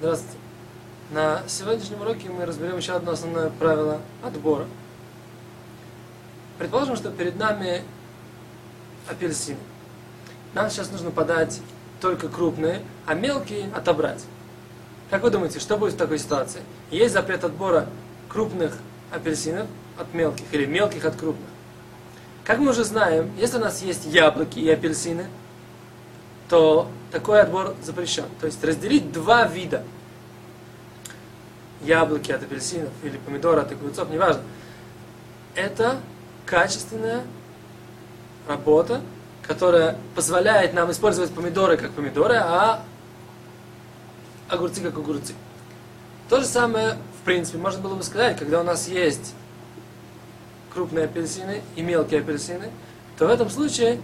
Здравствуйте. На сегодняшнем уроке мы разберем еще одно основное правило отбора. Предположим, что перед нами апельсины. Нам сейчас нужно подать только крупные, а мелкие отобрать. Как вы думаете, что будет в такой ситуации? Есть запрет отбора крупных апельсинов от мелких или мелких от крупных. Как мы уже знаем, если у нас есть яблоки и апельсины, то такой отбор запрещен. То есть разделить два вида яблоки от апельсинов или помидоры от огурцов, неважно. Это качественная работа, которая позволяет нам использовать помидоры как помидоры, а огурцы как огурцы. То же самое, в принципе, можно было бы сказать, когда у нас есть крупные апельсины и мелкие апельсины, то в этом случае...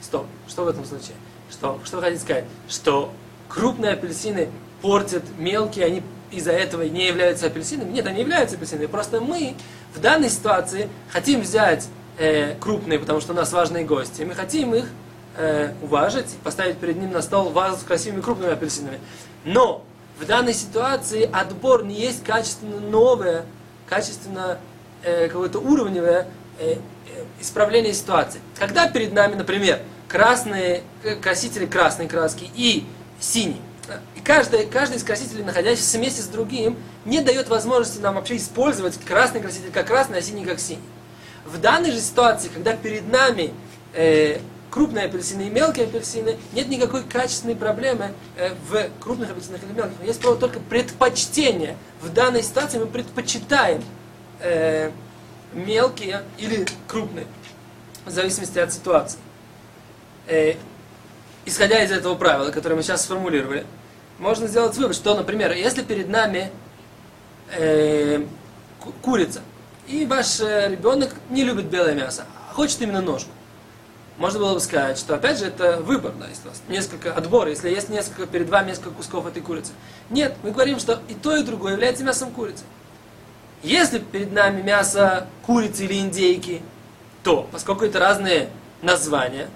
Стоп, что в этом случае? Что, что вы хотите сказать? Что крупные апельсины портят мелкие, они из-за этого не являются апельсинами? Нет, они являются апельсинами. Просто мы в данной ситуации хотим взять э, крупные, потому что у нас важные гости. Мы хотим их э, уважить, поставить перед ним на стол вазу с красивыми крупными апельсинами. Но в данной ситуации отбор не есть качественно новое, качественно э, какое-то уровневое э, э, исправление ситуации. Когда перед нами, например, красные э, красители красной краски и синий, и каждый, каждый из красителей, находящийся вместе с другим, не дает возможности нам вообще использовать красный краситель как красный, а синий как синий. В данной же ситуации, когда перед нами э, крупные апельсины и мелкие апельсины, нет никакой качественной проблемы э, в крупных апельсинах или мелких. Есть только предпочтение. В данной ситуации мы предпочитаем э, мелкие или крупные, в зависимости от ситуации. Э, исходя из этого правила, которое мы сейчас сформулировали, можно сделать вывод, что, например, если перед нами э, курица, и ваш э, ребенок не любит белое мясо, а хочет именно ножку, можно было бы сказать, что опять же это выбор, да, если у вас несколько отбор, если есть несколько перед вами несколько кусков этой курицы. Нет, мы говорим, что и то, и другое является мясом курицы. Если перед нами мясо курицы или индейки, то, поскольку это разные названия,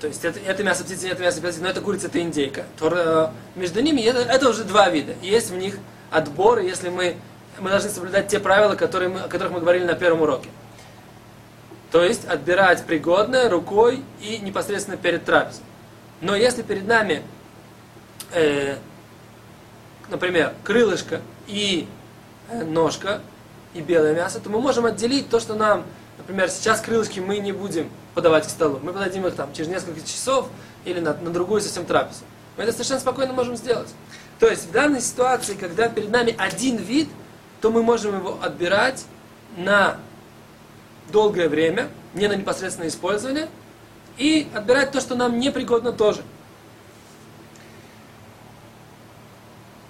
то есть это, это мясо птицы, это мясо птицы, но это курица, это индейка, то э, между ними это, это уже два вида. Есть в них отборы, если мы, мы должны соблюдать те правила, которые мы, о которых мы говорили на первом уроке. То есть отбирать пригодное рукой и непосредственно перед трапезой. Но если перед нами, э, например, крылышко и э, ножка и белое мясо, то мы можем отделить то, что нам, например, сейчас крылышки мы не будем подавать к столу. Мы подадим их там через несколько часов или на, на другую совсем трапезу. Мы это совершенно спокойно можем сделать. То есть в данной ситуации, когда перед нами один вид, то мы можем его отбирать на долгое время, не на непосредственное использование, и отбирать то, что нам непригодно тоже.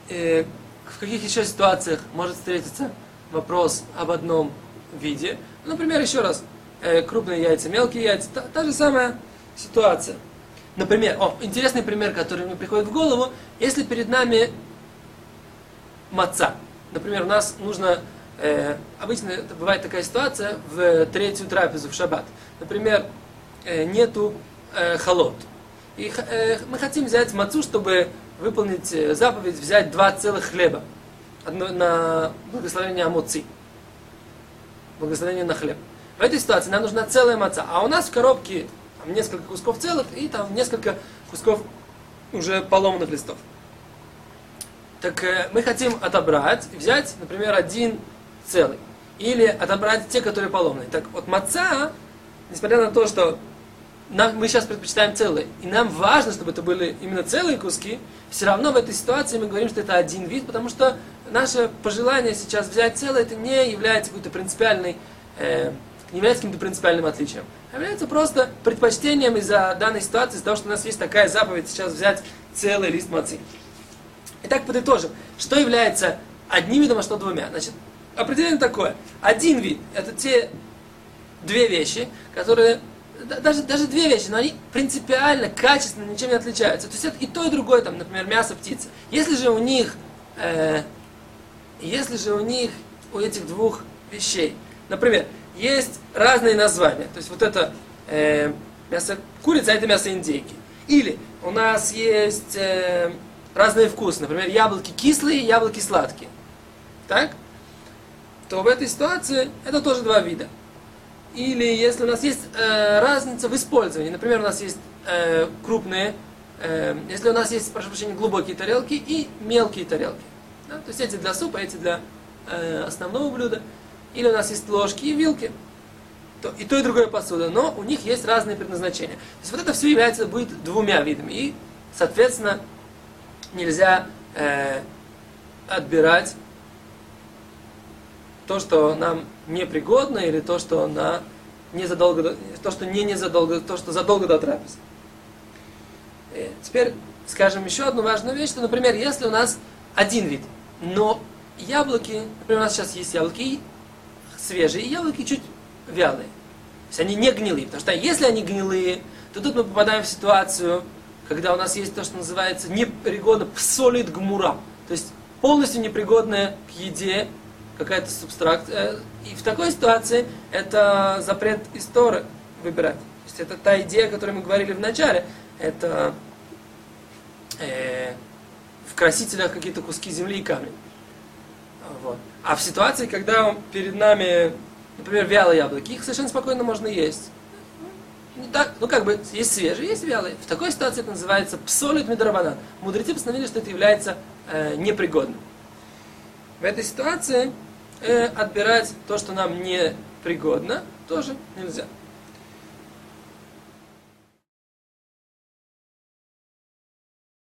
И э, в каких еще ситуациях может встретиться вопрос об одном виде? Например, еще раз, э, крупные яйца, мелкие яйца, та, та же самая ситуация. Например, о, интересный пример, который мне приходит в голову, если перед нами маца. Например, у нас нужно Э, обычно бывает такая ситуация в третью трапезу, в шаббат. Например, э, нету э, холод. И э, мы хотим взять мацу, чтобы выполнить э, заповедь, взять два целых хлеба. Одно на благословение амуци. Благословение на хлеб. В этой ситуации нам нужна целая маца. А у нас в коробке там, несколько кусков целых и там несколько кусков уже поломанных листов. Так э, мы хотим отобрать, взять, например, один целый. Или отобрать те, которые поломаны. Так вот, маца, несмотря на то, что нам, мы сейчас предпочитаем целые, и нам важно, чтобы это были именно целые куски, все равно в этой ситуации мы говорим, что это один вид, потому что наше пожелание сейчас взять целое, это не является какой-то принципиальной, э, не является каким-то принципиальным отличием. А является просто предпочтением из-за данной ситуации, из-за того, что у нас есть такая заповедь сейчас взять целый лист мацы. Итак, подытожим. Что является одним видом, а что двумя? Значит, определение такое. Один вид – это те две вещи, которые даже, даже две вещи, но они принципиально, качественно ничем не отличаются. То есть это и то, и другое, там, например, мясо птицы. Если же у них, э, если же у них, у этих двух вещей, например, есть разные названия, то есть вот это э, мясо курицы, а это мясо индейки. Или у нас есть э, разные вкусы. Например, яблоки кислые, яблоки сладкие. Так? То в этой ситуации это тоже два вида. Или если у нас есть э, разница в использовании. Например, у нас есть э, крупные, э, если у нас есть, прошу прощения, глубокие тарелки и мелкие тарелки. Да? То есть эти для супа, эти для э, основного блюда. Или у нас есть ложки и вилки. То, и то, и другое посуда, но у них есть разные предназначения. То есть вот это все является, будет двумя видами. И, соответственно, нельзя э, отбирать то, что нам непригодно, или то, что на незадолго до, то, что не незадолго, то, что задолго до трапезы. И теперь скажем еще одну важную вещь, что, например, если у нас один вид, но яблоки, например, у нас сейчас есть яблоки свежие, яблоки чуть вялые. То есть они не гнилые. Потому что если они гнилые, то тут мы попадаем в ситуацию, когда у нас есть то, что называется непригодно псолит гмура. То есть полностью непригодная к еде какая-то субстракт. Э, и в такой ситуации это запрет истории выбирать. То есть это та идея, о которой мы говорили в начале. Это э, красителях какие-то куски земли и камни. Вот. А в ситуации, когда перед нами, например, вялые яблоки, их совершенно спокойно можно есть. Не так, ну как бы, есть свежие, есть вялые. В такой ситуации это называется псолит медорабанан. Мудрецы постановили, что это является э, непригодным. В этой ситуации э, отбирать то, что нам не пригодно, тоже нельзя.